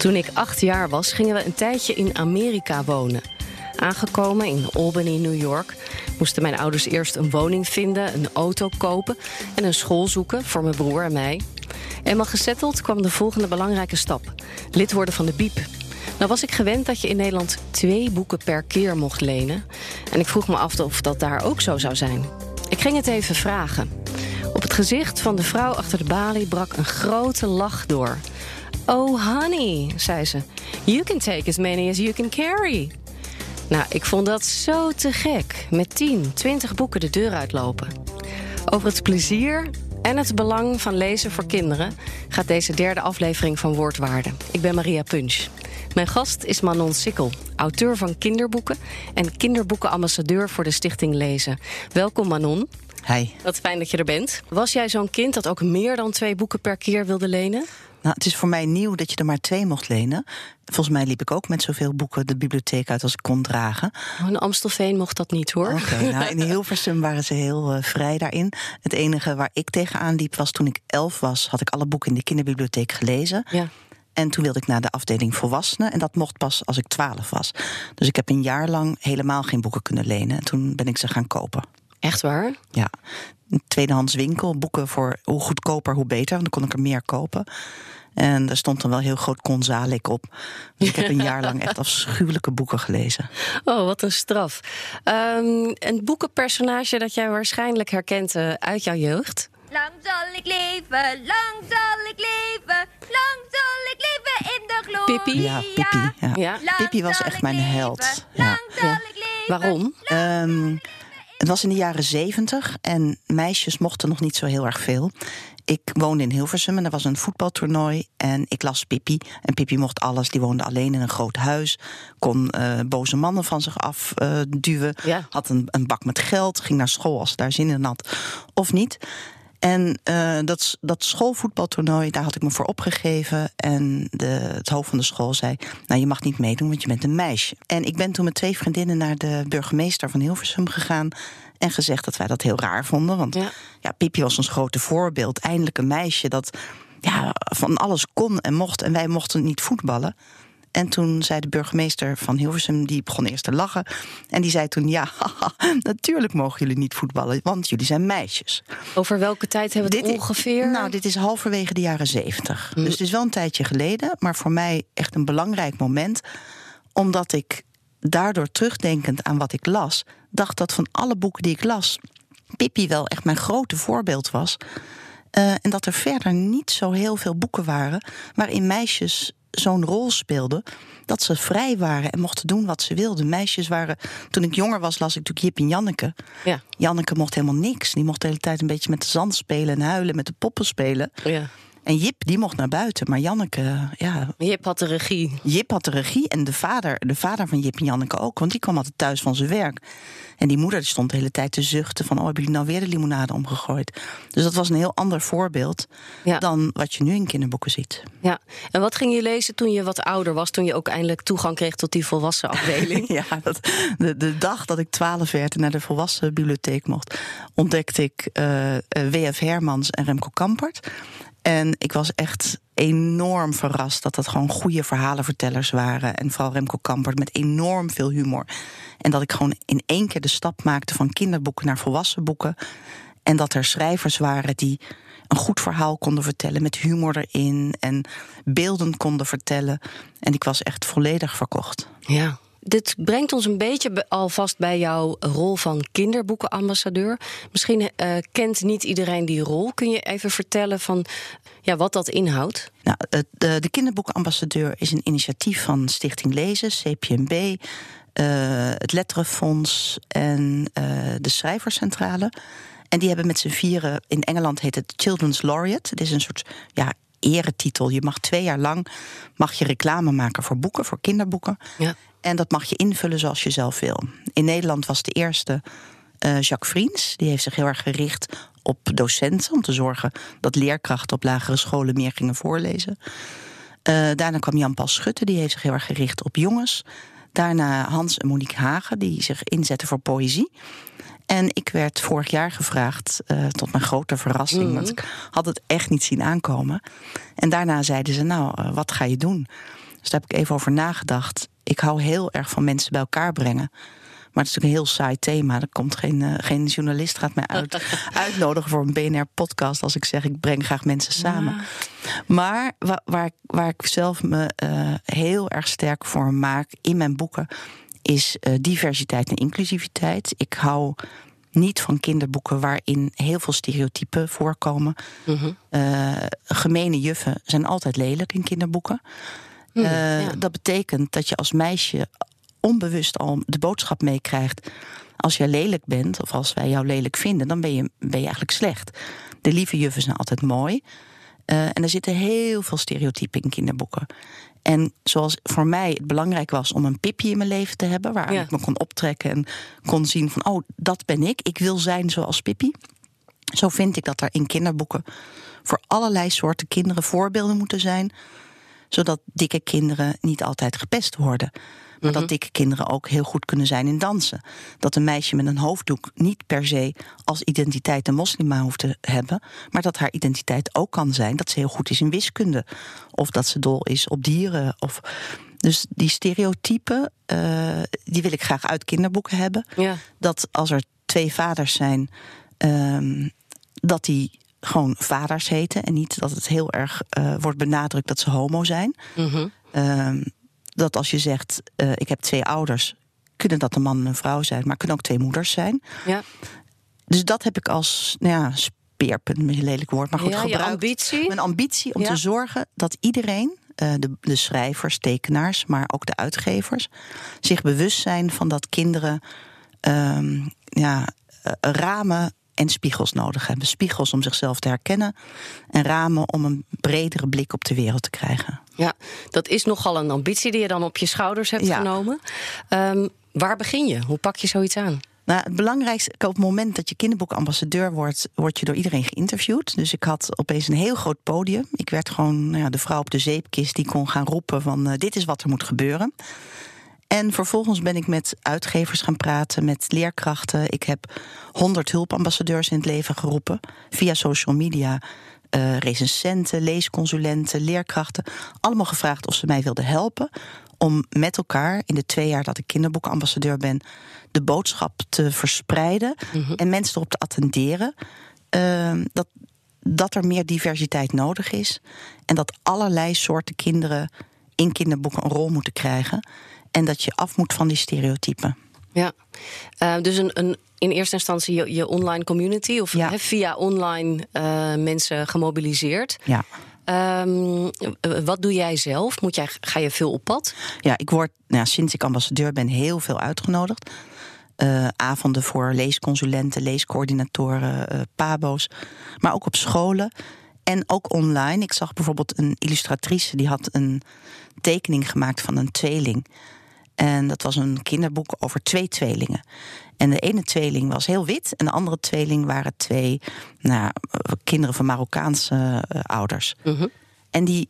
Toen ik acht jaar was, gingen we een tijdje in Amerika wonen. Aangekomen in Albany, New York, moesten mijn ouders eerst een woning vinden, een auto kopen en een school zoeken voor mijn broer en mij. Eenmaal gezetteld kwam de volgende belangrijke stap: lid worden van de BIEB. Nou was ik gewend dat je in Nederland twee boeken per keer mocht lenen. En ik vroeg me af of dat daar ook zo zou zijn. Ik ging het even vragen. Op het gezicht van de vrouw achter de balie brak een grote lach door. Oh, honey, zei ze. You can take as many as you can carry. Nou, ik vond dat zo te gek. Met 10, 20 boeken de deur uitlopen. Over het plezier en het belang van lezen voor kinderen gaat deze derde aflevering van Woordwaarde. Ik ben Maria Punch. Mijn gast is Manon Sikkel, auteur van kinderboeken en kinderboekenambassadeur voor de Stichting Lezen. Welkom Manon. Hi. Wat fijn dat je er bent. Was jij zo'n kind dat ook meer dan twee boeken per keer wilde lenen? Nou, het is voor mij nieuw dat je er maar twee mocht lenen. Volgens mij liep ik ook met zoveel boeken de bibliotheek uit als ik kon dragen. Oh, in Amstelveen mocht dat niet hoor. Nou, in Hilversum waren ze heel uh, vrij daarin. Het enige waar ik tegenaan liep was toen ik elf was, had ik alle boeken in de kinderbibliotheek gelezen. Ja. En toen wilde ik naar de afdeling volwassenen. En dat mocht pas als ik twaalf was. Dus ik heb een jaar lang helemaal geen boeken kunnen lenen. En toen ben ik ze gaan kopen. Echt waar? Ja. Een tweedehands winkel. Boeken voor hoe goedkoper, hoe beter. Want dan kon ik er meer kopen. En daar stond dan wel heel groot Konzalik op. Dus ik heb een jaar lang echt afschuwelijke boeken gelezen. Oh, wat een straf. Um, een boekenpersonage dat jij waarschijnlijk herkent uh, uit jouw jeugd? Lang zal ik leven, lang zal ik leven, lang zal ik leven in de glorie. Pippi? Ja, Pippi. Ja. Ja. Pippi was echt mijn held. Ja. Lang zal ik leven. Waarom? Um, het was in de jaren zeventig en meisjes mochten nog niet zo heel erg veel. Ik woonde in Hilversum en er was een voetbaltoernooi. En ik las Pippi. En Pippi mocht alles. Die woonde alleen in een groot huis. Kon uh, boze mannen van zich afduwen. Uh, ja. Had een, een bak met geld. Ging naar school als ze daar zin in had. Of niet. En uh, dat, dat schoolvoetbaltoernooi, daar had ik me voor opgegeven. En de, het hoofd van de school zei: Nou, je mag niet meedoen, want je bent een meisje. En ik ben toen met twee vriendinnen naar de burgemeester van Hilversum gegaan. En gezegd dat wij dat heel raar vonden. Want ja, ja Pippi was ons grote voorbeeld. Eindelijk een meisje dat ja, van alles kon en mocht. En wij mochten niet voetballen. En toen zei de burgemeester van Hilversum, die begon eerst te lachen. En die zei toen, ja, haha, natuurlijk mogen jullie niet voetballen, want jullie zijn meisjes. Over welke tijd hebben we het Dit- ongeveer? Nou, dit is halverwege de jaren zeventig. Dus het is wel een tijdje geleden, maar voor mij echt een belangrijk moment. Omdat ik daardoor terugdenkend aan wat ik las, dacht dat van alle boeken die ik las, Pippi wel echt mijn grote voorbeeld was. Eh, en dat er verder niet zo heel veel boeken waren waarin meisjes zo'n rol speelden. Dat ze vrij waren en mochten doen wat ze wilden. Meisjes waren. Toen ik jonger was, las ik natuurlijk Jip en Janneke. Ja. Janneke mocht helemaal niks. Die mocht de hele tijd een beetje met de zand spelen en huilen, met de poppen spelen. ja. En Jip, die mocht naar buiten. Maar Janneke, ja. Jip had de regie. Jip had de regie en de vader, de vader van Jip en Janneke ook. Want die kwam altijd thuis van zijn werk. En die moeder die stond de hele tijd te zuchten van... oh, hebben jullie nou weer de limonade omgegooid? Dus dat was een heel ander voorbeeld Ja. dan wat je nu in kinderboeken ziet. Ja. En wat ging je lezen toen je wat ouder was? Toen je ook eindelijk toegang kreeg tot die volwassen afdeling? Ja, dat, de, de dag dat ik twaalf werd en naar de volwassen bibliotheek mocht... ontdekte ik eh, eh, W.F. Hermans en Remco Kampert. En ik was echt enorm verrast dat dat gewoon goede verhalenvertellers waren. En vooral Remco Kampert met enorm veel humor. En dat ik gewoon in één keer de stap maakte van kinderboeken naar volwassen boeken. En dat er schrijvers waren die een goed verhaal konden vertellen met humor erin en beelden konden vertellen. En ik was echt volledig verkocht. Ja. Dit brengt ons een beetje be- alvast bij jouw rol van kinderboekenambassadeur. Misschien eh, kent niet iedereen die rol. Kun je even vertellen van ja, wat dat inhoudt? Nou, de, de kinderboekenambassadeur is een initiatief van Stichting Lezen, CPMB. eh, het Letterenfonds en eh, de Schrijverscentrale. En die hebben met z'n vieren, in Engeland heet het Children's Laureate. Het is een soort ja, eretitel. Je mag twee jaar lang mag je reclame maken voor boeken, voor kinderboeken. Ja. En dat mag je invullen zoals je zelf wil. In Nederland was de eerste eh, Jacques Vriends. Die heeft zich heel erg gericht op docenten. Om te zorgen dat leerkrachten op lagere scholen meer gingen voorlezen. Eh, daarna kwam Jan Pas Schutte. Die heeft zich heel erg gericht op jongens. Daarna Hans en Monique Hagen. Die zich inzetten voor poëzie. En ik werd vorig jaar gevraagd, uh, tot mijn grote verrassing, Mhm. want ik had het echt niet zien aankomen. En daarna zeiden ze: Nou, uh, wat ga je doen? Dus daar heb ik even over nagedacht. Ik hou heel erg van mensen bij elkaar brengen. Maar het is natuurlijk een heel saai thema. Er komt geen, uh, geen journalist gaat mij uit, uitnodigen voor een BNR-podcast als ik zeg ik breng graag mensen samen. Ja. Maar waar, waar, waar, ik zelf me uh, heel erg sterk voor maak in mijn boeken is uh, diversiteit en inclusiviteit. Ik hou niet van kinderboeken waarin heel veel stereotypen voorkomen. Mm -hmm. uh, gemene juffen zijn altijd lelijk in kinderboeken. Mm, uh, ja. Dat betekent dat je als meisje onbewust al de boodschap meekrijgt. Als jij lelijk bent, of als wij jou lelijk vinden, dan ben je, ben je eigenlijk slecht. De lieve juffen zijn altijd mooi. Uh, en er zitten heel veel stereotypen in kinderboeken. En zoals voor mij het belangrijk was om een Pippi in mijn leven te hebben, waar ja. ik me kon optrekken en kon zien van, oh, dat ben ik. Ik wil zijn zoals Pippi. Zo vind ik dat er in kinderboeken voor allerlei soorten kinderen voorbeelden moeten zijn, zodat dikke kinderen niet altijd gepest worden. Maar dat dikke kinderen ook heel goed kunnen zijn in dansen. Dat een meisje met een hoofddoek niet per se als identiteit een moslima hoeft te hebben. Maar dat haar identiteit ook kan zijn dat ze heel goed is in wiskunde. Of dat ze dol is op dieren. Of... Dus die stereotypen, uh, die wil ik graag uit kinderboeken hebben. Ja. Dat als er twee vaders zijn, um, dat die gewoon vaders heten. En niet dat het heel erg uh, wordt benadrukt dat ze homo zijn. -hmm. um, dat als je zegt, uh, ik heb twee ouders, kunnen dat een man en een vrouw zijn, maar kunnen ook twee moeders zijn. Ja. Dus dat heb ik als, nou ja, speerpunt, een lelijk woord, maar goed ja, gebruikt. Ambitie? Mijn ambitie om ja. te zorgen dat iedereen, uh, de, de schrijvers, tekenaars, maar ook de uitgevers, zich bewust zijn van dat kinderen um, ja, ramen en spiegels nodig hebben. Spiegels om zichzelf te herkennen en ramen om een bredere blik op de wereld te krijgen. Ja, dat is nogal een ambitie die je dan op je schouders hebt ja. genomen. Um, waar begin je? Hoe pak je zoiets aan? Nou, het belangrijkste, op het moment dat je kinderboekambassadeur wordt, word je door iedereen geïnterviewd. Dus ik had opeens een heel groot podium. Ik werd gewoon nou ja, de vrouw op de zeepkist die kon gaan roepen van uh, dit is wat er moet gebeuren. En vervolgens ben ik met uitgevers gaan praten, met leerkrachten. Ik heb honderd hulpambassadeurs in het leven geroepen via social media. Uh, recensenten, leesconsulenten, leerkrachten. Allemaal gevraagd of ze mij wilden helpen om met elkaar in de twee jaar dat ik kinderboekenambassadeur ben, de boodschap te verspreiden mm -hmm. en mensen erop te attenderen uh, dat, dat er meer diversiteit nodig is en dat allerlei soorten kinderen in kinderboeken een rol moeten krijgen en dat je af moet van die stereotypen. Ja, uh, dus een, een, in eerste instantie je, je online community of ja. he, via online uh, mensen gemobiliseerd. Ja. Um, wat doe jij zelf? Moet jij, ga je veel op pad? Ja, ik word nou, sinds ik ambassadeur ben heel veel uitgenodigd. Uh, avonden voor leesconsulenten, leescoördinatoren, pabo's. Maar ook op scholen en ook online. Ik zag bijvoorbeeld een illustratrice die had een tekening gemaakt van een tweeling. En dat was een kinderboek over twee tweelingen. En de ene tweeling was heel wit en de andere tweeling waren twee nou, kinderen van Marokkaanse uh, ouders. -hmm. En die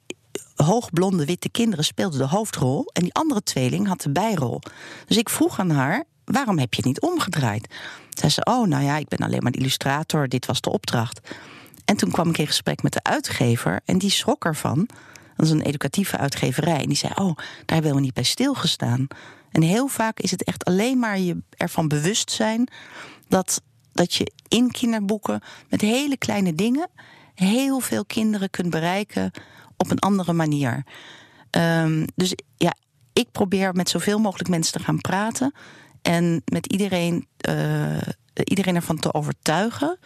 hoogblonde witte kinderen speelden de hoofdrol en die andere tweeling had de bijrol. Dus ik vroeg aan haar: waarom heb je het niet omgedraaid? Zij zei: Oh, nou ja, ik ben alleen maar de illustrator, dit was de opdracht. En toen kwam ik in gesprek met de uitgever en die schrok ervan. Dat is een educatieve uitgeverij. En die zei: Oh, daar hebben we niet bij stilgestaan. En heel vaak is het echt alleen maar je ervan bewust zijn dat, dat je in kinderboeken met hele kleine dingen heel veel kinderen kunt bereiken op een andere manier. Um, dus ja, ik probeer met zoveel mogelijk mensen te gaan praten en met iedereen, uh, iedereen ervan te overtuigen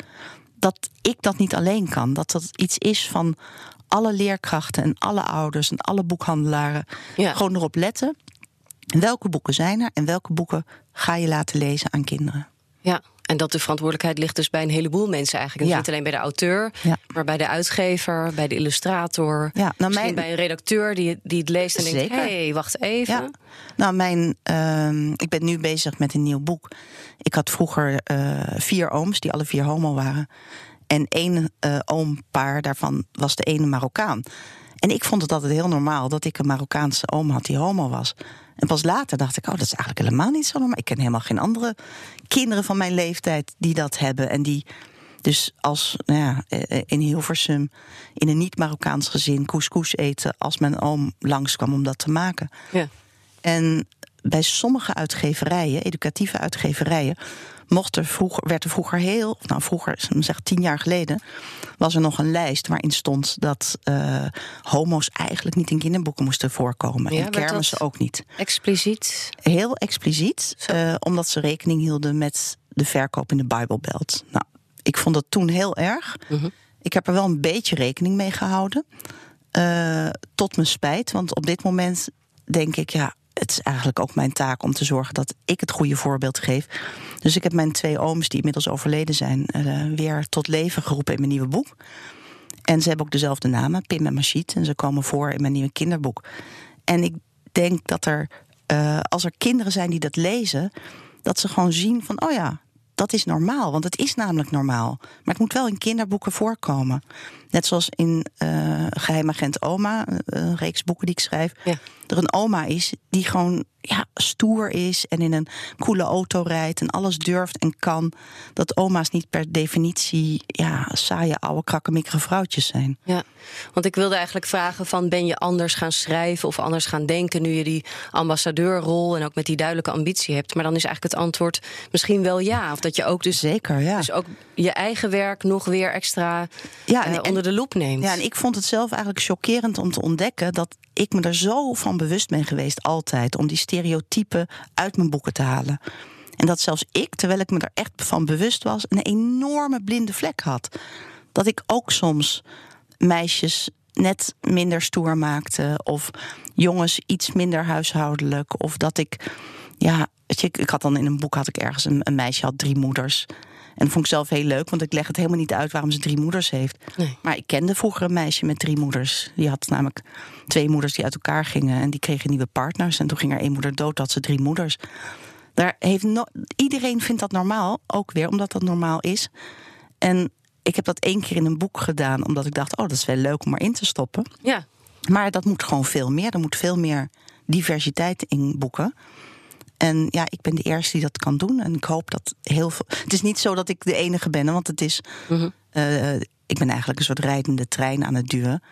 dat ik dat niet alleen kan. Dat dat iets is van alle leerkrachten en alle ouders en alle boekhandelaren Ja. gewoon erop letten welke boeken zijn er en welke boeken ga je laten lezen aan kinderen? Ja, en dat de verantwoordelijkheid ligt dus bij een heleboel mensen eigenlijk. En Ja. Niet alleen bij de auteur, Ja. maar bij de uitgever, bij de illustrator. Ja, nou, mijn- bij een redacteur die, die het leest en denkt: hé, hey, wacht even. Ja. Nou, mijn, ehm, ik ben nu bezig met een nieuw boek. Ik had vroeger eh, vier ooms die alle vier homo waren. En één eh, oompaar daarvan was de ene Marokkaan. En ik vond het altijd heel normaal dat ik een Marokkaanse oom had die homo was. En pas later dacht ik, oh, dat is eigenlijk helemaal niet zo normaal. Ik ken helemaal geen andere kinderen van mijn leeftijd die dat hebben. En die dus als nou ja, eh, in Hilversum in een niet-Marokkaans gezin couscous eten als mijn oom langskwam om dat te maken. Ja. En bij sommige uitgeverijen, educatieve uitgeverijen, mocht er vroeger, werd er vroeger heel, nou vroeger, zeg tien jaar geleden, was er nog een lijst waarin stond dat eh, homo's eigenlijk niet in kinderboeken moesten voorkomen. Ja, en kermissen ook niet. Expliciet. Heel expliciet, eh, omdat ze rekening hielden met de verkoop in de Bible Belt. Nou, ik vond dat toen heel erg. Mhm. Ik heb er wel een beetje rekening mee gehouden. Eh, tot mijn spijt, want op dit moment denk ik, ja, het is eigenlijk ook mijn taak om te zorgen dat ik het goede voorbeeld geef. Dus ik heb mijn twee ooms, die inmiddels overleden zijn, eh, weer tot leven geroepen in mijn nieuwe boek. En ze hebben ook dezelfde namen, Pim en Machit. En ze komen voor in mijn nieuwe kinderboek. En ik denk dat er, eh, als er kinderen zijn die dat lezen, dat ze gewoon zien van, oh ja, dat is normaal. Want het is namelijk normaal. Maar het moet wel in kinderboeken voorkomen. Net zoals in eh Geheimagent Oma, een reeks boeken die ik schrijf. Ja. Er een oma is die gewoon ja, stoer is en in een coole auto rijdt en alles durft en kan. Dat oma's niet per definitie ja, saaie, oude, krakkemikkere vrouwtjes zijn. Ja, want ik wilde eigenlijk vragen: van, ben je anders gaan schrijven of anders gaan denken nu je die ambassadeurrol en ook met die duidelijke ambitie hebt? Maar dan is eigenlijk het antwoord misschien wel ja. Of dat je ook dus, Zeker, ja. dus ook je eigen werk nog weer extra Ja, eh, en- onder de loep neemt. Ja, en ik vond het zelf eigenlijk chockerend om te ontdekken dat ik me er zo van bewust ben geweest, altijd, om die stereotypen uit mijn boeken te halen. En dat zelfs ik, terwijl ik me er echt van bewust was, een enorme blinde vlek had. Dat ik ook soms meisjes net minder stoer maakte, of jongens iets minder huishoudelijk, of dat ik, ja, ik had dan in een boek had ik ergens een, een meisje had drie moeders. En dat vond ik zelf heel leuk, want ik leg het helemaal niet uit waarom ze drie moeders heeft. Nee. Maar ik kende vroeger een meisje met drie moeders. Die had namelijk twee moeders die uit elkaar gingen en die kregen nieuwe partners. En toen ging er één moeder dood, had ze drie moeders. Daar heeft no- iedereen vindt dat normaal, ook weer omdat dat normaal is. En ik heb dat één keer in een boek gedaan, omdat ik dacht: oh, dat is wel leuk om erin te stoppen. Ja, Maar dat moet gewoon veel meer. Er moet veel meer diversiteit in boeken. En ja, ik ben de eerste die dat kan doen. En ik hoop dat heel veel. Het is niet zo dat ik de enige ben, want het is. Mhm. eh, ik ben eigenlijk een soort rijdende trein aan het duwen.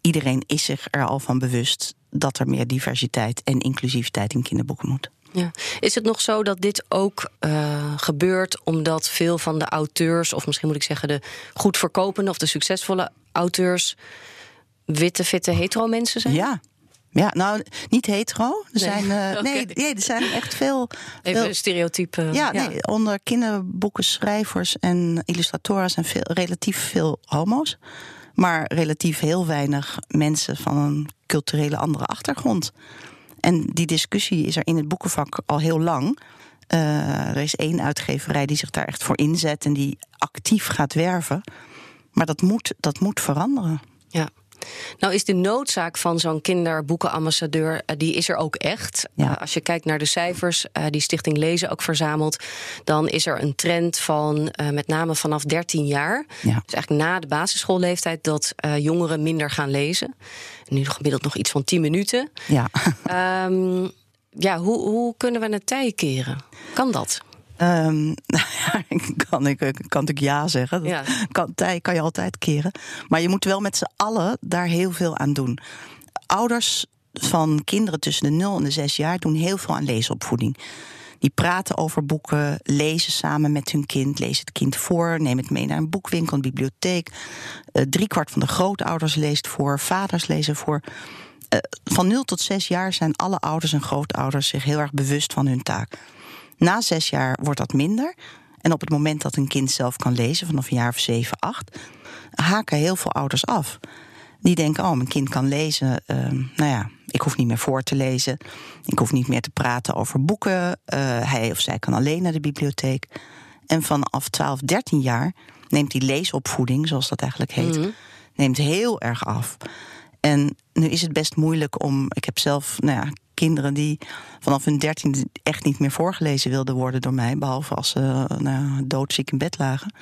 Iedereen is zich er al van bewust dat er meer diversiteit en inclusiviteit in kinderboeken moet. Ja. Is het nog zo dat dit ook eh, gebeurt omdat veel van de auteurs, of misschien moet ik zeggen de goed verkopende of de succesvolle auteurs, witte, fitte, hetero mensen zijn? Ja. Ja, nou, niet hetero. Er Nee. zijn, eh, Oké. nee, nee, er zijn echt veel. Even veel- een stereotype. Ja, Nee, onder kinderboekenschrijvers en illustratoren zijn veel, relatief veel homo's. Maar relatief heel weinig mensen van een culturele andere achtergrond. En die discussie is er in het boekenvak al heel lang. Eh, er is één uitgeverij die zich daar echt voor inzet en die actief gaat werven. Maar dat moet, dat moet veranderen. Ja. Nou is de noodzaak van zo'n kinderboekenambassadeur, eh, die is er ook echt. Ja. Eh, als je kijkt naar de cijfers eh, die Stichting Lezen ook verzamelt, dan is er een trend van met name vanaf 13 jaar, Ja. dus eigenlijk na de basisschoolleeftijd, dat jongeren minder gaan lezen. Nu gemiddeld nog iets van 10 minuten. Ja. Ehm, ja, hoe, hoe kunnen we het tij keren? Kan dat? Ja, kan ik kan natuurlijk ja zeggen. Ja. kan, kan je altijd keren. Maar je moet wel met z'n allen daar heel veel aan doen. Ouders van kinderen tussen de 0 en de 6 jaar doen heel veel aan leesopvoeding. Die praten over boeken, lezen samen met hun kind, lezen het kind voor, neem het mee naar een boekwinkel, een bibliotheek. Eh, driekwart van de grootouders leest voor, vaders lezen voor. Eh, van 0 tot 6 jaar zijn alle ouders en grootouders zich heel erg bewust van hun taak. Na zes jaar wordt dat minder. En op het moment dat een kind zelf kan lezen, vanaf een jaar of zeven, acht, haken heel veel ouders af. Die denken, oh, mijn kind kan lezen. ehm, nou ja, Ik hoef niet meer voor te lezen. Ik hoef niet meer te praten over boeken. Eh, hij of zij kan alleen naar de bibliotheek. En vanaf 12, 13 jaar neemt die leesopvoeding, zoals dat eigenlijk heet, Mhm. neemt heel erg af. En nu is het best moeilijk om. Ik heb zelf nou ja, kinderen die vanaf hun dertiende echt niet meer voorgelezen wilden worden door mij, behalve als ze nou, ja, doodziek in bed lagen.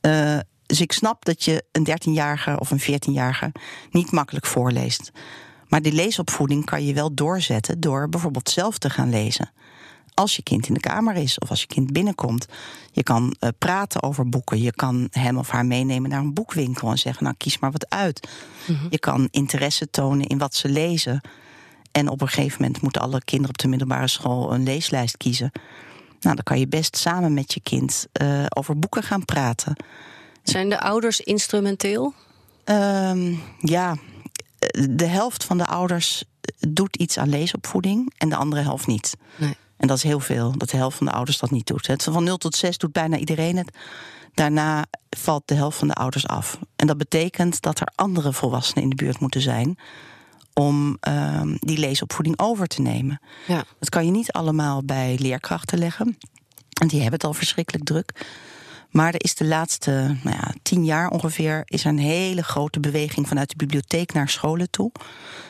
Eh, dus ik snap dat je een 13-jarige of een 14-jarige niet makkelijk voorleest. Maar die leesopvoeding kan je wel doorzetten door bijvoorbeeld zelf te gaan lezen. Als je kind in de kamer is of als je kind binnenkomt. Je kan eh, praten over boeken. Je kan hem of haar meenemen naar een boekwinkel en zeggen: Nou, kies maar wat uit. Je kan interesse tonen in wat ze lezen. En op een gegeven moment moeten alle kinderen op de middelbare school een leeslijst kiezen. Nou, dan kan je best samen met je kind eh, over boeken gaan praten. Zijn de ouders instrumenteel? Ehm, ja, de helft van de ouders doet iets aan leesopvoeding en de andere helft niet. Nee. En dat is heel veel, dat de helft van de ouders dat niet doet. Van 0 tot 6 doet bijna iedereen het. Daarna valt de helft van de ouders af. En dat betekent dat er andere volwassenen in de buurt moeten zijn om ehm, die leesopvoeding over te nemen. Ja. Dat kan je niet allemaal bij leerkrachten leggen. En die hebben het al verschrikkelijk druk. Maar er is de laatste nou ja, tien jaar ongeveer is er een hele grote beweging vanuit de bibliotheek naar scholen toe.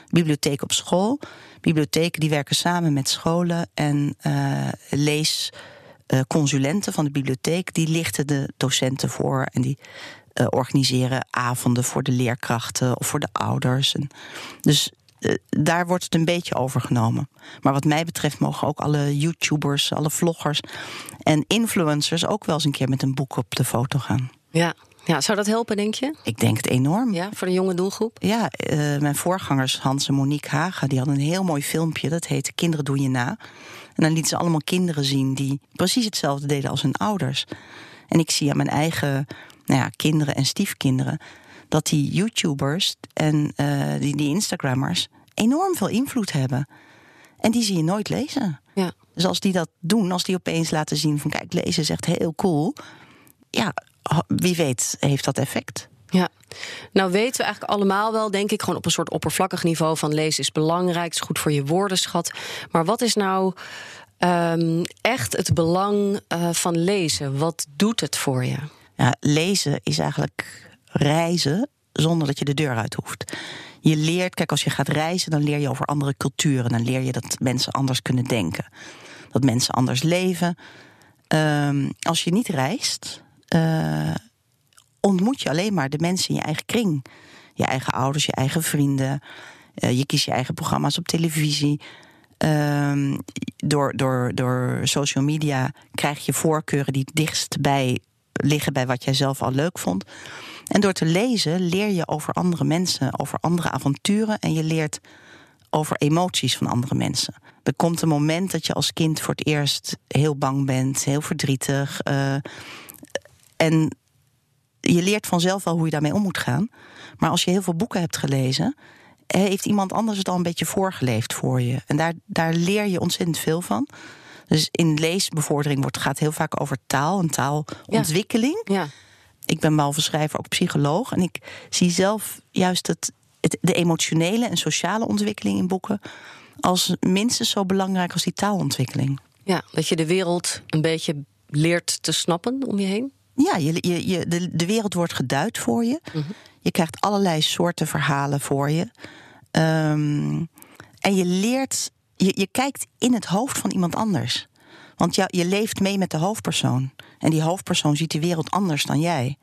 Bibliotheek op school. Bibliotheken die werken samen met scholen en uh, leesconsulenten van de bibliotheek die lichten de docenten voor en die uh, organiseren avonden voor de leerkrachten of voor de ouders. En dus uh, daar wordt het een beetje overgenomen. Maar wat mij betreft mogen ook alle YouTubers, alle vloggers en influencers ook wel eens een keer met een boek op de foto gaan. Ja. Ja, zou dat helpen, denk je? Ik denk het enorm. Ja, voor de jonge doelgroep? Ja, uh, mijn voorgangers Hans en Monique Haga... die hadden een heel mooi filmpje, dat heette Kinderen doe je na. En dan lieten ze allemaal kinderen zien... die precies hetzelfde deden als hun ouders. En ik zie aan mijn eigen nou ja, kinderen en stiefkinderen... dat die YouTubers en uh, die, die Instagrammers enorm veel invloed hebben. En die zie je nooit lezen. Ja. Dus als die dat doen, als die opeens laten zien van... kijk, lezen is echt heel cool... ja, wie weet heeft dat effect. Ja, nou weten we eigenlijk allemaal wel, denk ik, gewoon op een soort oppervlakkig niveau van lezen is belangrijk, is goed voor je woordenschat. Maar wat is nou um, echt het belang uh, van lezen? Wat doet het voor je? Lezen is eigenlijk reizen zonder dat je de deur uit hoeft. Je leert, kijk, als je gaat reizen, dan leer je over andere culturen. Dan leer je dat mensen anders kunnen denken. Dat mensen anders leven. Um, als je niet reist, uh, ontmoet je alleen maar de mensen in je eigen kring. Je eigen ouders, je eigen vrienden. Uh, je kiest je eigen programma's op televisie. Uh, door, door, door social media krijg je voorkeuren die dichtst bij liggen bij wat jij zelf al leuk vond. En door te lezen leer je over andere mensen, over andere avonturen en je leert over emoties van andere mensen. Er komt een moment dat je als kind voor het eerst heel bang bent, heel verdrietig. Uh, en je leert vanzelf wel hoe je daarmee om moet gaan. Maar als je heel veel boeken hebt gelezen, heeft iemand anders het al een beetje voorgeleefd voor je. En daar, daar leer je ontzettend veel van. Dus in leesbevordering wordt, gaat heel vaak over taal en taalontwikkeling. Ja. ja. Ik ben behalve schrijver ook psycholoog. En ik zie zelf juist het, het, de emotionele en sociale ontwikkeling in boeken als minstens zo belangrijk als die taalontwikkeling. Ja, dat je de wereld een beetje leert te snappen om je heen. Ja, je, je, je, de, de wereld wordt geduid voor je. Mhm. Je krijgt allerlei soorten verhalen voor je. Um, en je leert, je, je kijkt in het hoofd van iemand anders. Want ja, je leeft mee met de hoofdpersoon. En die hoofdpersoon ziet de wereld anders dan jij.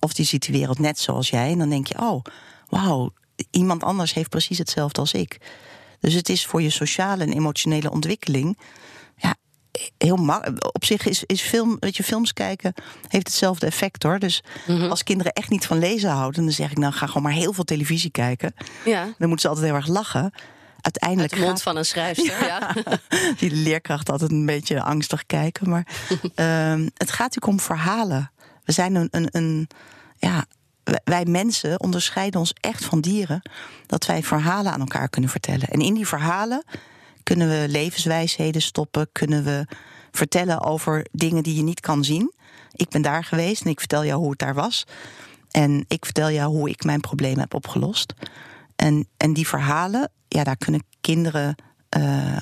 Of die ziet de wereld net zoals jij. En dan denk je, oh, wauw, iemand anders heeft precies hetzelfde als ik. Dus het is voor je sociale en emotionele ontwikkeling ja, heel op zich is, is film, weet je, films kijken heeft hetzelfde effect hoor. Dus mm -hmm. als kinderen echt niet van lezen houden, dan zeg ik nou ga gewoon maar heel veel televisie kijken. Ja. Dan moeten ze altijd heel erg lachen. Uiteindelijk Uit de mond gaat, van een schrijfster, ja. die leerkracht altijd een beetje angstig kijken. Maar um, het gaat natuurlijk om verhalen. We zijn een, een, een ja, wij mensen onderscheiden ons echt van dieren dat wij verhalen aan elkaar kunnen vertellen. En in die verhalen kunnen we levenswijsheden stoppen, kunnen we vertellen over dingen die je niet kan zien. Ik ben daar geweest en ik vertel jou hoe het daar was. En ik vertel jou hoe ik mijn probleem heb opgelost. En, en die verhalen, ja, daar kunnen kinderen uh,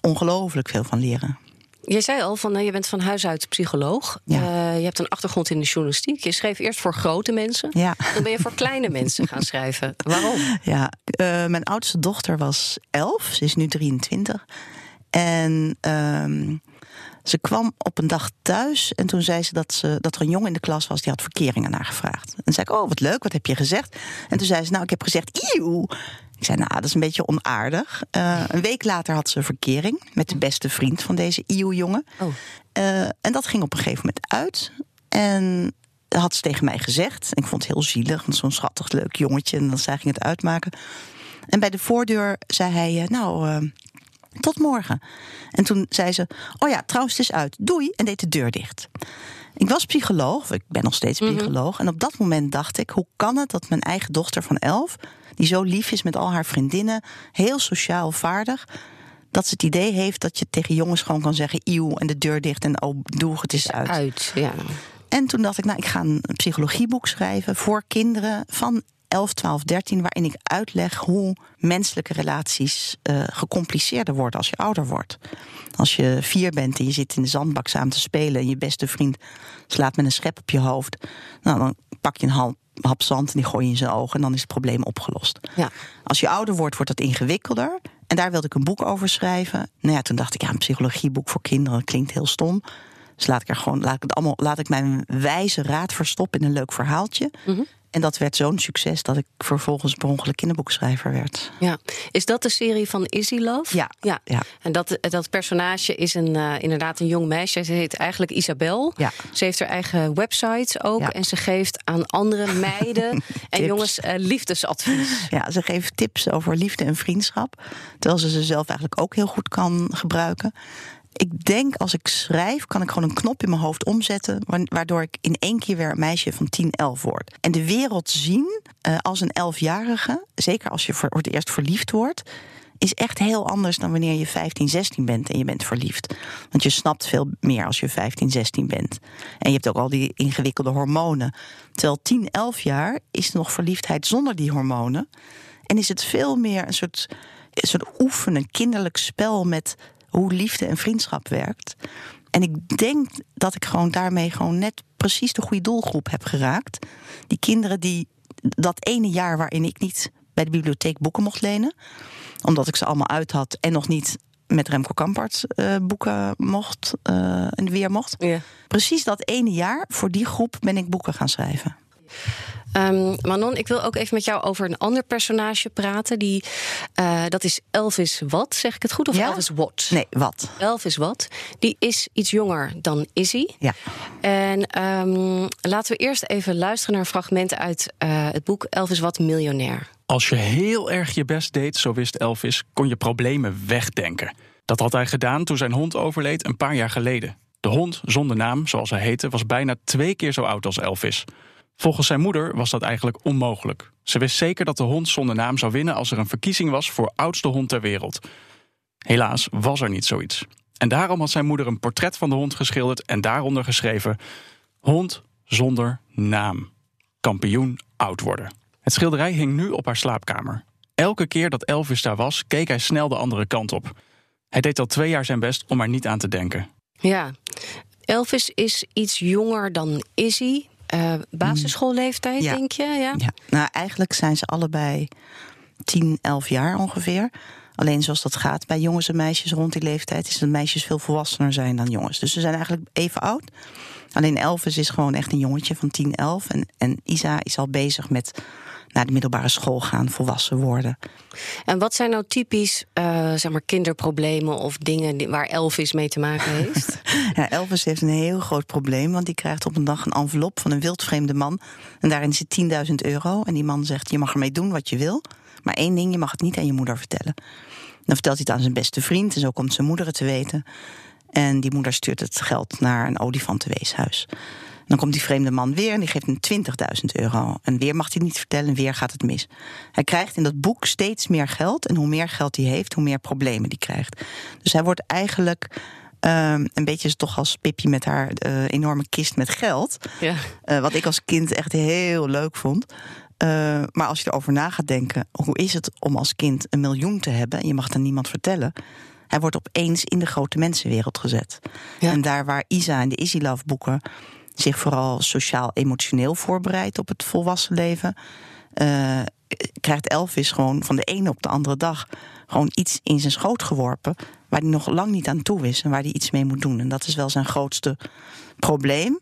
ongelooflijk veel van leren. Je zei al, van, uh, je bent van huis uit psycholoog. Ja. Uh, je hebt een achtergrond in de journalistiek. Je schreef eerst voor grote mensen. Ja. Dan ben je voor kleine mensen gaan schrijven. Waarom? Ja, uh, mijn oudste dochter was elf. Ze is nu 23. En um, ze kwam op een dag thuis en toen zei ze dat, ze dat er een jongen in de klas was die had verkeringen naar gevraagd. En zei ik, oh wat leuk, wat heb je gezegd? En toen zei ze, nou ik heb gezegd, eeuw. Ik zei, nou dat is een beetje onaardig. Uh, een week later had ze verkering met de beste vriend van deze eeuw-jongen. Oh. Uh, en dat ging op een gegeven moment uit. En had ze tegen mij gezegd. En ik vond het heel zielig, want zo'n schattig leuk jongetje. En dan zij ging het uitmaken. En bij de voordeur zei hij, uh, nou... Uh, tot morgen. En toen zei ze: Oh ja, trouwens, het is uit. Doei. En deed de deur dicht. Ik was psycholoog, ik ben nog steeds psycholoog. Mm -hmm. En op dat moment dacht ik: hoe kan het dat mijn eigen dochter van elf, die zo lief is met al haar vriendinnen, heel sociaal vaardig, dat ze het idee heeft dat je tegen jongens gewoon kan zeggen: Eeuw, en de deur dicht en oh, doe het is uit. Uit, ja. En toen dacht ik: Nou, ik ga een psychologieboek schrijven voor kinderen van 11, 12, 13, waarin ik uitleg hoe menselijke relaties uh, gecompliceerder worden als je ouder wordt. Als je vier bent en je zit in de zandbak samen te spelen en je beste vriend slaat met een schep op je hoofd, nou, dan pak je een hap, hap zand en die gooi je in zijn ogen en dan is het probleem opgelost. Ja. Als je ouder wordt, wordt dat ingewikkelder. En daar wilde ik een boek over schrijven. Nou ja, toen dacht ik, ja, een psychologieboek voor kinderen klinkt heel stom. Dus laat ik er gewoon, laat ik het allemaal, laat ik mijn wijze raad verstoppen in een leuk verhaaltje. Mm -hmm. En dat werd zo'n succes dat ik vervolgens per ongeluk kinderboekschrijver werd. Ja. Is dat de serie van Izzy Love? Ja. ja. ja. En dat, dat personage is een, uh, inderdaad een jong meisje. Ze heet eigenlijk Isabel. Ja. Ze heeft haar eigen website ook. Ja. En ze geeft aan andere meiden en jongens uh, liefdesadvies. Ja, ze geeft tips over liefde en vriendschap. Terwijl ze ze zelf eigenlijk ook heel goed kan gebruiken ik denk als ik schrijf, kan ik gewoon een knop in mijn hoofd omzetten. Waardoor ik in één keer weer een meisje van 10, 11 word. En de wereld zien uh, als een elfjarige, zeker als je voor het eerst verliefd wordt. Is echt heel anders dan wanneer je 15, 16 bent en je bent verliefd. Want je snapt veel meer als je 15, 16 bent. En je hebt ook al die ingewikkelde hormonen. Terwijl 10, 11 jaar is nog verliefdheid zonder die hormonen. En is het veel meer een soort, een soort oefenen, kinderlijk spel met hoe liefde en vriendschap werkt. En ik denk dat ik gewoon daarmee gewoon net precies de goede doelgroep heb geraakt. Die kinderen die dat ene jaar waarin ik niet bij de bibliotheek boeken mocht lenen, omdat ik ze allemaal uit had en nog niet met Remco Kampert uh, boeken mocht uh, en weer mocht. Ja. Precies dat ene jaar voor die groep ben ik boeken gaan schrijven. Um, Manon, ik wil ook even met jou over een ander personage praten. Die, uh, dat is Elvis Watt, zeg ik het goed? Of ja? Elvis Watt? Nee, Watt. Elvis Watt. Die is iets jonger dan Izzy. Ja. En um, laten we eerst even luisteren naar fragmenten uit uh, het boek Elvis Watt Miljonair. Als je heel erg je best deed, zo wist Elvis, kon je problemen wegdenken. Dat had hij gedaan toen zijn hond overleed een paar jaar geleden. De hond, zonder naam, zoals hij heette, was bijna twee keer zo oud als Elvis. Volgens zijn moeder was dat eigenlijk onmogelijk. Ze wist zeker dat de hond zonder naam zou winnen als er een verkiezing was voor oudste hond ter wereld. Helaas was er niet zoiets. En daarom had zijn moeder een portret van de hond geschilderd en daaronder geschreven: Hond zonder naam. Kampioen oud worden. Het schilderij hing nu op haar slaapkamer. Elke keer dat Elvis daar was, keek hij snel de andere kant op. Hij deed al twee jaar zijn best om er niet aan te denken. Ja, Elvis is iets jonger dan Izzy. Uh, basisschoolleeftijd, ja. denk je? Ja? ja. Nou, eigenlijk zijn ze allebei 10, 11 jaar ongeveer. Alleen zoals dat gaat bij jongens en meisjes rond die leeftijd... is dat meisjes veel volwassener zijn dan jongens. Dus ze zijn eigenlijk even oud. Alleen Elvis is gewoon echt een jongetje van 10, 11. En, en Isa is al bezig met naar de middelbare school gaan, volwassen worden. En wat zijn nou typisch uh, zeg maar kinderproblemen of dingen waar Elvis mee te maken heeft? ja, Elvis heeft een heel groot probleem, want die krijgt op een dag een envelop van een wildvreemde man. En daarin zit 10.000 euro. En die man zegt: Je mag ermee doen wat je wil. Maar één ding, je mag het niet aan je moeder vertellen. Dan vertelt hij het aan zijn beste vriend en zo komt zijn moeder het te weten. En die moeder stuurt het geld naar een olifantenweeshuis. Dan komt die vreemde man weer en die geeft hem 20.000 euro. En weer mag hij niet vertellen en weer gaat het mis. Hij krijgt in dat boek steeds meer geld. En hoe meer geld hij heeft, hoe meer problemen hij krijgt. Dus hij wordt eigenlijk um, een beetje toch als Pippi met haar uh, enorme kist met geld. Ja. Uh, wat ik als kind echt heel leuk vond. Eh, maar als je erover na gaat denken, hoe is het om als kind een miljoen te hebben en je mag het aan niemand vertellen? Hij wordt opeens in de grote mensenwereld gezet. Ja. En daar waar Isa en de Easy Love boeken zich vooral sociaal-emotioneel voorbereidt op het volwassen leven, eh, krijgt Elvis gewoon van de ene op de andere dag gewoon iets in zijn schoot geworpen waar hij nog lang niet aan toe is en waar hij iets mee moet doen. En dat is wel zijn grootste probleem.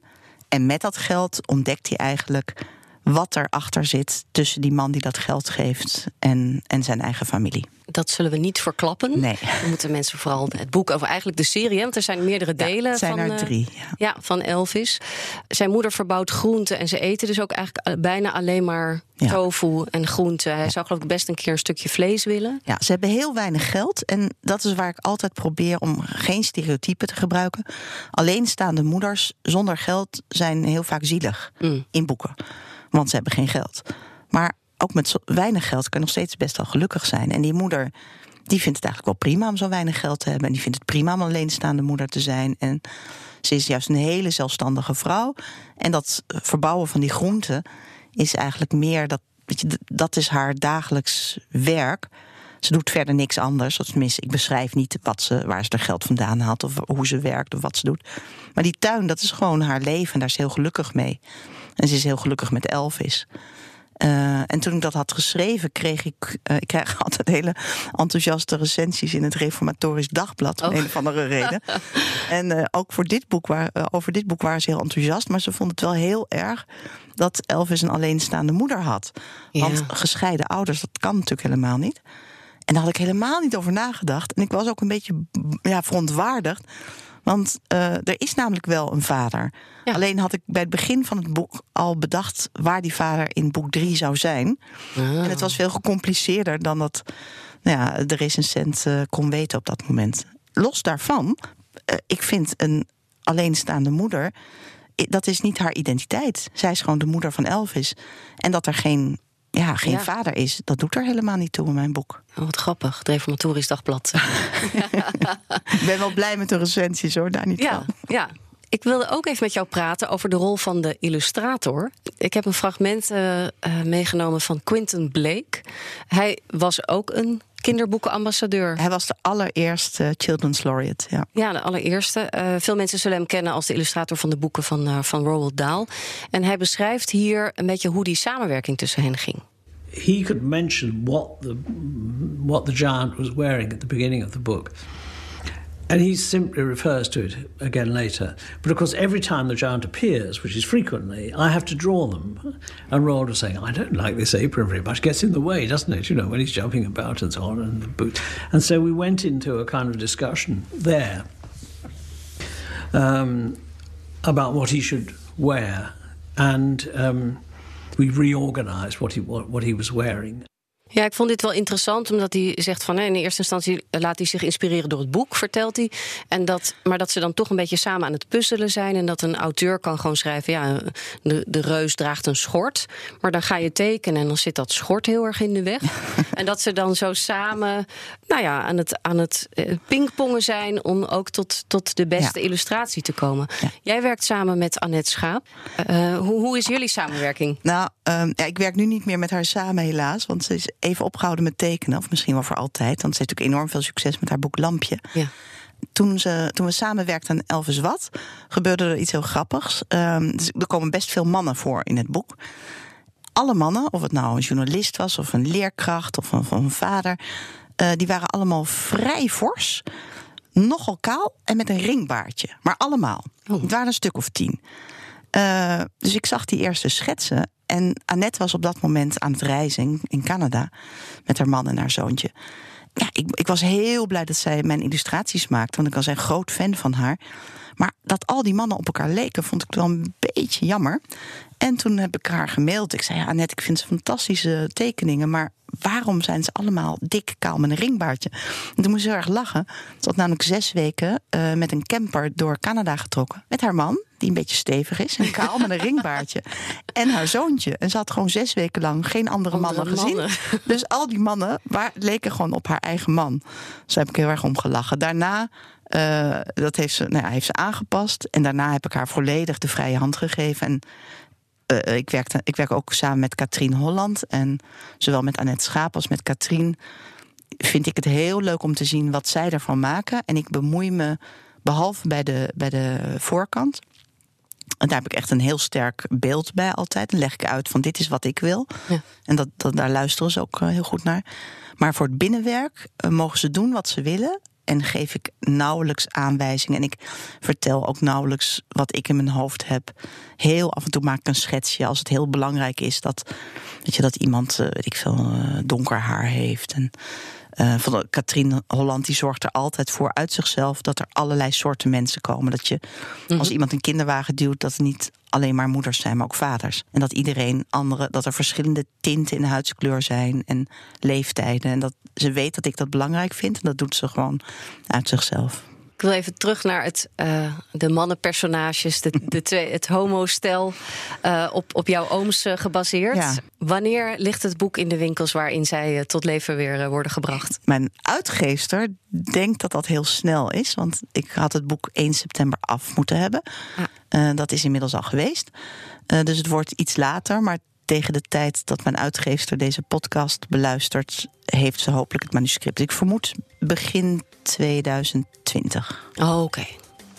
En met dat geld ontdekt hij eigenlijk wat erachter zit tussen die man die dat geld geeft en, en zijn eigen familie. Dat zullen we niet verklappen. Nee. Dan moeten mensen vooral het boek, of eigenlijk de serie, want er zijn meerdere delen. Ja, zijn van, er eh, drie. Ja. Ja, van Elvis. Zijn moeder verbouwt groenten en ze eten dus ook eigenlijk bijna alleen maar Ja. tofu en groenten. Hij zou geloof ik best een keer een stukje vlees willen. Ja, ze hebben heel weinig geld. En dat is waar ik altijd probeer om geen stereotypen te gebruiken. Alleenstaande moeders zonder geld zijn heel vaak zielig Mm. in boeken. Want ze hebben geen geld. Maar ook met weinig geld kan je nog steeds best wel gelukkig zijn. En die moeder, die vindt het eigenlijk wel prima om zo weinig geld te hebben. En die vindt het prima om alleenstaande moeder te zijn. En ze is juist een hele zelfstandige vrouw. En dat verbouwen van die groenten is eigenlijk meer dat. Weet je, dat is haar dagelijks werk. Ze doet verder niks anders. Tenminste, ik beschrijf niet wat ze, waar ze er geld vandaan haalt... of hoe ze werkt of wat ze doet. Maar die tuin, dat is gewoon haar leven. En daar is ze heel gelukkig mee. En ze is heel gelukkig met Elvis. Eh, en toen ik dat had geschreven, kreeg ik... eh, ik krijg altijd hele enthousiaste recensies in het Reformatorisch Dagblad... om Oh. een of andere reden. en eh, ook voor dit boek, waar, over dit boek waren ze heel enthousiast... maar ze vonden het wel heel erg dat Elvis een alleenstaande moeder had. Want gescheiden ouders, dat kan natuurlijk helemaal niet. En daar had ik helemaal niet over nagedacht. En ik was ook een beetje ja, verontwaardigd. Want eh, er is namelijk wel een vader. Ja. Alleen had ik bij het begin van het boek al bedacht waar die vader in boek 3 zou zijn. En het was veel gecompliceerder dan dat nou ja, de recensent eh, kon weten op dat moment. Los daarvan, eh, ik vind een alleenstaande moeder. Dat is niet haar identiteit. Zij is gewoon de moeder van Elvis. En dat er geen, ja, geen Ja. vader is, dat doet er helemaal niet toe in mijn boek. Oh, wat grappig, het Reformatorisch Dagblad. Ik ben wel blij met de recensies hoor, daar niet Ja, van. ja. Ik wilde ook even met jou praten over de rol van de illustrator. Ik heb een fragment eh, eh, meegenomen van Quentin Blake. Hij was ook een kinderboekenambassadeur. Hij was de allereerste Children's Laureate. Ja. Ja, de allereerste. Eh, veel mensen zullen hem kennen als de illustrator van de boeken van, eh, van Roald Dahl. En hij beschrijft hier een beetje hoe die samenwerking tussen hen ging. he could mention what the what the giant was wearing at the beginning of the book. And he simply refers to it again later. But of course, every time the giant appears, which is frequently, I have to draw them. And Roald was saying, I don't like this apron very much. Gets in the way, doesn't it? You know, when he's jumping about and so on, and the boot. And so we went into a kind of discussion there um, about what he should wear. And um, we reorganized what he, what, what he was wearing. Ja, ik vond dit wel interessant, omdat hij zegt van hè, in eerste instantie laat hij zich inspireren door het boek, vertelt hij. En dat, maar dat ze dan toch een beetje samen aan het puzzelen zijn. En dat een auteur kan gewoon schrijven: ja, de, de reus draagt een schort. Maar dan ga je tekenen en dan zit dat schort heel erg in de weg. en dat ze dan zo samen nou ja, aan het, aan het eh, pingpongen zijn om ook tot, tot de beste Ja. illustratie te komen. Jij werkt samen met Annette Schaap. Eh, hoe, hoe is jullie samenwerking? Nou, ehm, ja, ik werk nu niet meer met haar samen helaas. Want ze is even opgehouden met tekenen. Of misschien wel voor altijd. Want ze heeft natuurlijk enorm veel succes met haar boek Lampje. Ja. Toen, ze, toen we samenwerkten aan Elvis Wat, gebeurde er iets heel grappigs. Ehm, dus er komen best veel mannen voor in het boek. Alle mannen, of het nou een journalist was, of een leerkracht, of een, vader, eh, die waren allemaal vrij fors, nogal kaal en met een ringbaardje. Maar allemaal. Oh. Het waren een stuk of tien. Eh, dus ik zag die eerste schetsen. En Annette was op dat moment aan het reizen in- Canada met haar man en haar zoontje. Ja, ik, ik was heel blij dat zij mijn illustraties maakte, want ik was een groot fan van haar. Maar dat al die mannen op elkaar leken, vond ik wel een beetje jammer. En toen heb ik haar gemaild. Ik zei: ja, Annette, ik vind ze fantastische tekeningen, maar waarom zijn ze allemaal dik, kaal met een ringbaardje? En toen moest ze heel erg lachen. Ze had namelijk zes weken eh, met een camper door Canada getrokken. Met haar man, die een beetje stevig is, en kaal met een ringbaardje. En haar zoontje. En ze had gewoon zes weken lang geen andere, Andere mannen gezien. Dus al die mannen waar, leken gewoon op haar eigen man. Dus daar heb ik heel erg om gelachen. Daarna. Eh, dat heeft ze, nou ja, heeft ze aangepast. En daarna heb ik haar volledig de vrije hand gegeven. En eh, ik, werkte, ik werk ook samen met Katrien Holland. En zowel met Annette Schaap als met Katrien vind ik het heel leuk om te zien wat zij ervan maken. En ik bemoei me, behalve bij de, bij de voorkant. En daar heb ik echt een heel sterk beeld bij altijd. Dan leg ik uit van dit is wat ik wil. Ja. En dat, dat, daar luisteren ze ook eh, heel goed naar. Maar voor het binnenwerk mogen ze doen wat ze willen. En geef ik nauwelijks aanwijzingen. En ik vertel ook nauwelijks wat ik in mijn hoofd heb. Heel af en toe maak ik een schetsje als het heel belangrijk is dat, weet je, dat iemand, eh, weet ik veel, eh, donker haar heeft. En uh, van Katrien Holland die zorgt er altijd voor uit zichzelf dat er allerlei soorten mensen komen. Dat je als iemand een kinderwagen duwt, dat het niet alleen maar moeders zijn, maar ook vaders. En dat iedereen andere, dat er verschillende tinten in de huidskleur zijn en leeftijden. En dat ze weet dat ik dat belangrijk vind. En dat doet ze gewoon uit zichzelf. Ik wil even terug naar het, eh, de mannenpersonages, de, de twee, het homostel, eh op, op jouw ooms eh, gebaseerd. Ja. Wanneer ligt het boek in de winkels waarin zij tot leven weer worden gebracht? Mijn uitgeefster denkt dat dat heel snel is. Want ik had het boek 1 september af moeten hebben. Ah. Dat is inmiddels al geweest. Dus het wordt iets later. Maar tegen de tijd dat mijn uitgeefster deze podcast beluistert... heeft ze hopelijk het manuscript. Ik vermoed begin 2020. Oh, oké.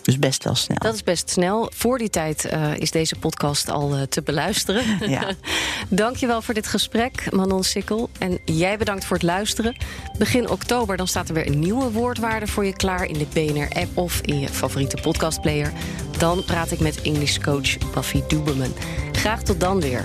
Dus best wel snel. Dat is best snel. Voor die tijd eh, is deze podcast al eh, te beluisteren. Ja. Dankjewel voor dit gesprek, Manon Sikkel. En jij bedankt voor het luisteren. Begin oktober dan staat er weer een nieuwe woordwaarde voor je klaar... in de BNR-app of in je favoriete podcastplayer. Dan praat ik met English coach Buffy Duberman. Graag tot dan weer.